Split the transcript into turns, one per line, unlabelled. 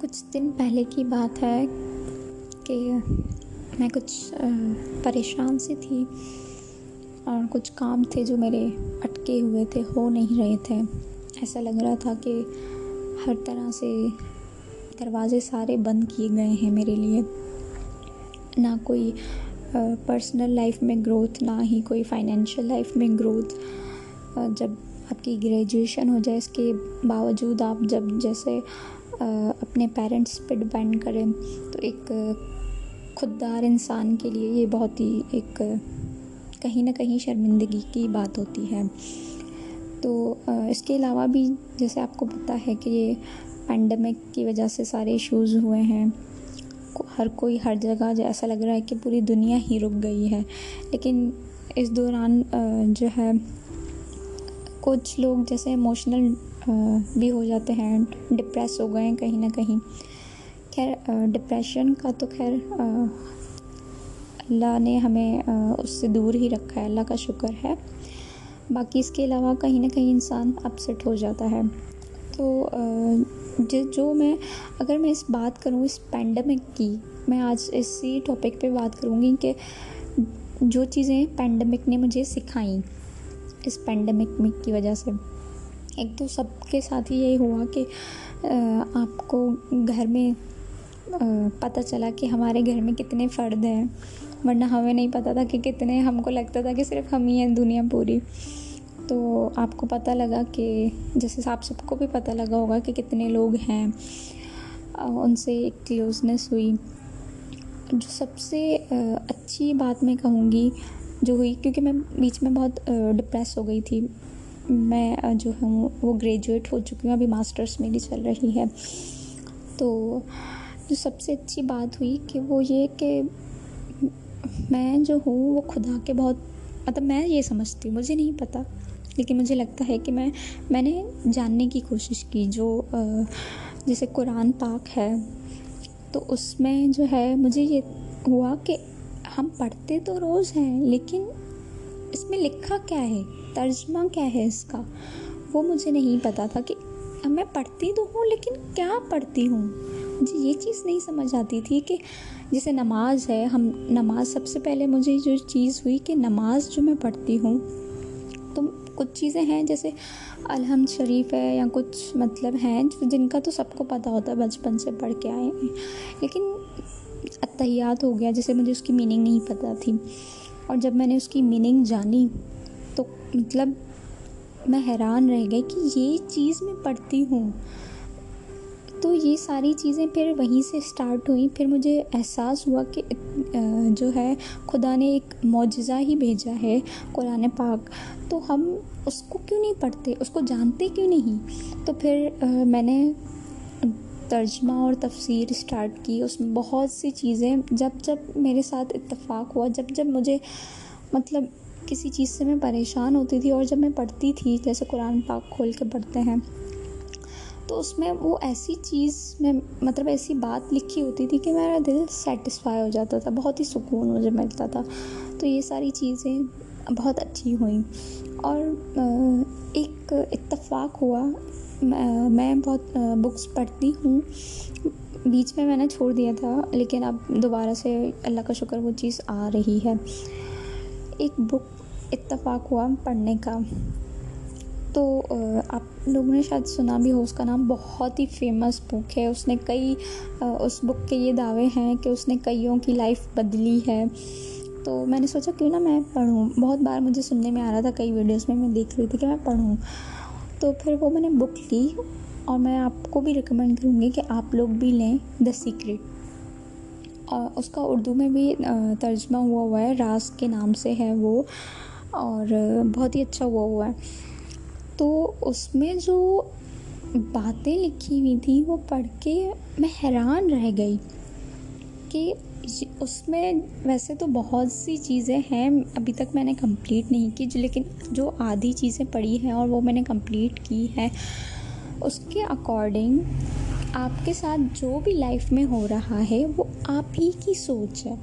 کچھ دن پہلے کی بات ہے کہ میں کچھ پریشان سی تھی اور کچھ کام تھے جو میرے اٹکے ہوئے تھے، ہو نہیں رہے تھے۔ ایسا لگ رہا تھا کہ ہر طرح سے دروازے سارے بند کیے گئے ہیں میرے لیے۔ نہ کوئی پرسنل لائف میں گروتھ نہ ہی کوئی فائنینشیل لائف میں گروتھ جب آپ کی گریجویشن ہو جائے، اس کے باوجود آپ جب جیسے اپنے پیرنٹس پہ ڈپینڈ کریں، تو ایک خوددار انسان کے لیے یہ بہت ہی ایک کہیں نہ کہیں شرمندگی کی بات ہوتی ہے۔ تو اس کے علاوہ بھی جیسے آپ کو پتہ ہے کہ یہ پینڈمک کی وجہ سے سارے ایشوز ہوئے ہیں۔ ہر کوئی ہر جگہ جو ایسا لگ رہا ہے کہ پوری دنیا ہی رک گئی ہے۔ لیکن اس دوران جو ہے کچھ لوگ جیسے ایموشنل بھی ہو جاتے ہیں ڈپریس ہو گئے ہیں کہیں نہ کہیں۔ خیر ڈپریشن کا تو خیر اللہ نے ہمیں اس سے دور ہی رکھا ہے، اللہ کا شکر ہے۔ باقی اس کے علاوہ کہیں نہ کہیں انسان اپسٹ ہو جاتا ہے۔ تو جو میں، اگر میں اس بات کروں، اس پینڈمک کی، میں آج اسی ٹاپک پہ بات کروں گی کہ جو چیزیں پینڈمک نے مجھے سکھائیں۔ اس پینڈمک کی وجہ سے۔ ایک تو سب کے ساتھ ہی یہی ہوا کہ آپ کو گھر میں پتہ چلا کہ ہمارے گھر میں کتنے فرد ہیں۔ ورنہ ہمیں نہیں پتہ تھا کہ کتنے، ہم کو لگتا تھا کہ صرف ہم ہی ہیں دنیا پوری۔ تو آپ کو پتہ لگا کہ، جیسے آپ سب کو بھی پتہ لگا ہوگا کہ کتنے لوگ ہیں ان سے ایک کلوزنس ہوئی۔ جو سب سے اچھی بات میں کہوں گی جو ہوئی کیونکہ میں بیچ میں بہت ڈپریس ہو گئی تھی۔ میں جو ہوں، وہ گریجویٹ ہو چکی ہوں، ابھی ماسٹرس میری چل رہی ہے۔ تو جو سب سے اچھی بات ہوئی کہ وہ یہ کہ میں جو ہوں، وہ خدا کے بہت مطلب میں یہ سمجھتی ہوں، مجھے نہیں پتہ لیکن مجھے لگتا ہے کہ میں میں نے جاننے کی کوشش کی جو جیسے قرآن پاک ہے۔ تو اس میں جو ہے، مجھے یہ ہوا کہ ہم پڑھتے تو روز ہیں، لیکن اس میں لکھا کیا ہے؟ ترجمہ کیا ہے اس کا؟ وہ مجھے نہیں پتہ تھا کہ میں پڑھتی تو ہوں، لیکن کیا پڑھتی ہوں؟ مجھے یہ چیز نہیں سمجھ آتی تھی کہ جیسے نماز ہے، ہم نماز سب سے پہلے مجھے جو چیز ہوئی کہ نماز جو میں پڑھتی ہوں، تو کچھ چیزیں ہیں جیسے الحمد شریف ہے یا کچھ مطلب ہیں جن کا تو سب کو پتہ ہوتا ہے، بچپن سے پڑھ کے آئے ہیں۔ لیکن اتحیات ہو گیا جیسے مجھے اس کی میننگ نہیں پتہ تھی۔ اور جب میں نے اس کی میننگ جانی تو مطلب میں حیران رہ گئی کہ یہ چیز میں پڑھتی ہوں۔ تو یہ ساری چیزیں پھر وہیں سے اسٹارٹ ہوئیں۔ پھر مجھے احساس ہوا کہ جو ہے، خدا نے ایک معجزہ ہی بھیجا ہے قرآن پاک۔ تو ہم اس کو کیوں نہیں پڑھتے؟ اس کو جانتے کیوں نہیں؟ تو پھر میں نے ترجمہ اور تفسیر اسٹارٹ کی، اس میں بہت سی چیزیں۔ جب جب میرے ساتھ اتفاق ہوا، جب جب مجھے مطلب کسی چیز سے میں پریشان ہوتی تھی اور جب میں پڑھتی تھی، جیسے قرآن پاک کھول کے پڑھتے ہیں، تو اس میں وہ ایسی چیز میں مطلب ایسی بات لکھی ہوتی تھی کہ میرا دل سیٹسفائی ہو جاتا تھا، بہت ہی سکون مجھے ملتا تھا۔ تو یہ ساری چیزیں بہت اچھی ہوئیں۔ اور ایک اتفاق ہوا میں بہت بکس پڑھتی ہوں۔ بیچ میں میں نے چھوڑ دیا تھا، لیکن اب دوبارہ سے اللہ کا شکر وہ چیز آ رہی ہے۔ ایک بک اتفاق ہوا پڑھنے کا۔ تو آپ لوگوں نے شاید سنا بھی ہو، اس کا نام بہت ہی فیمس بک ہے۔ اس نے کئی اس بک کے یہ دعوے ہیں کہ اس نے کئیوں کی لائف بدلی ہے۔ تو میں نے سوچا کیوں نہ میں پڑھوں۔ بہت بار مجھے سننے میں آ رہا تھا، کئی ویڈیوز میں میں دیکھ رہی تھی کہ میں پڑھوں۔ تو پھر وہ میں نے بک لی اور میں آپ کو بھی ریکمینڈ کروں گی کہ آپ لوگ بھی لیں دا سیکرٹ اور اس کا اردو میں بھی ترجمہ ہوا ہوا ہے۔ راز کے نام سے ہے وہ اور بہت ہی اچھا ہوا ہوا ہے۔ تو اس میں جو باتیں لکھی ہوئی تھیں وہ پڑھ کے میں حیران رہ گئی کہ اس میں ویسے تو بہت سی چیزیں ہیں، ابھی تک میں نے کمپلیٹ نہیں کی لیکن جو آدھی چیزیں پڑھی ہیں اور وہ میں نے کمپلیٹ کی ہے اس کے اکارڈنگ آپ کے ساتھ جو بھی لائف میں ہو رہا ہے، وہ آپ ہی کی سوچ ہے۔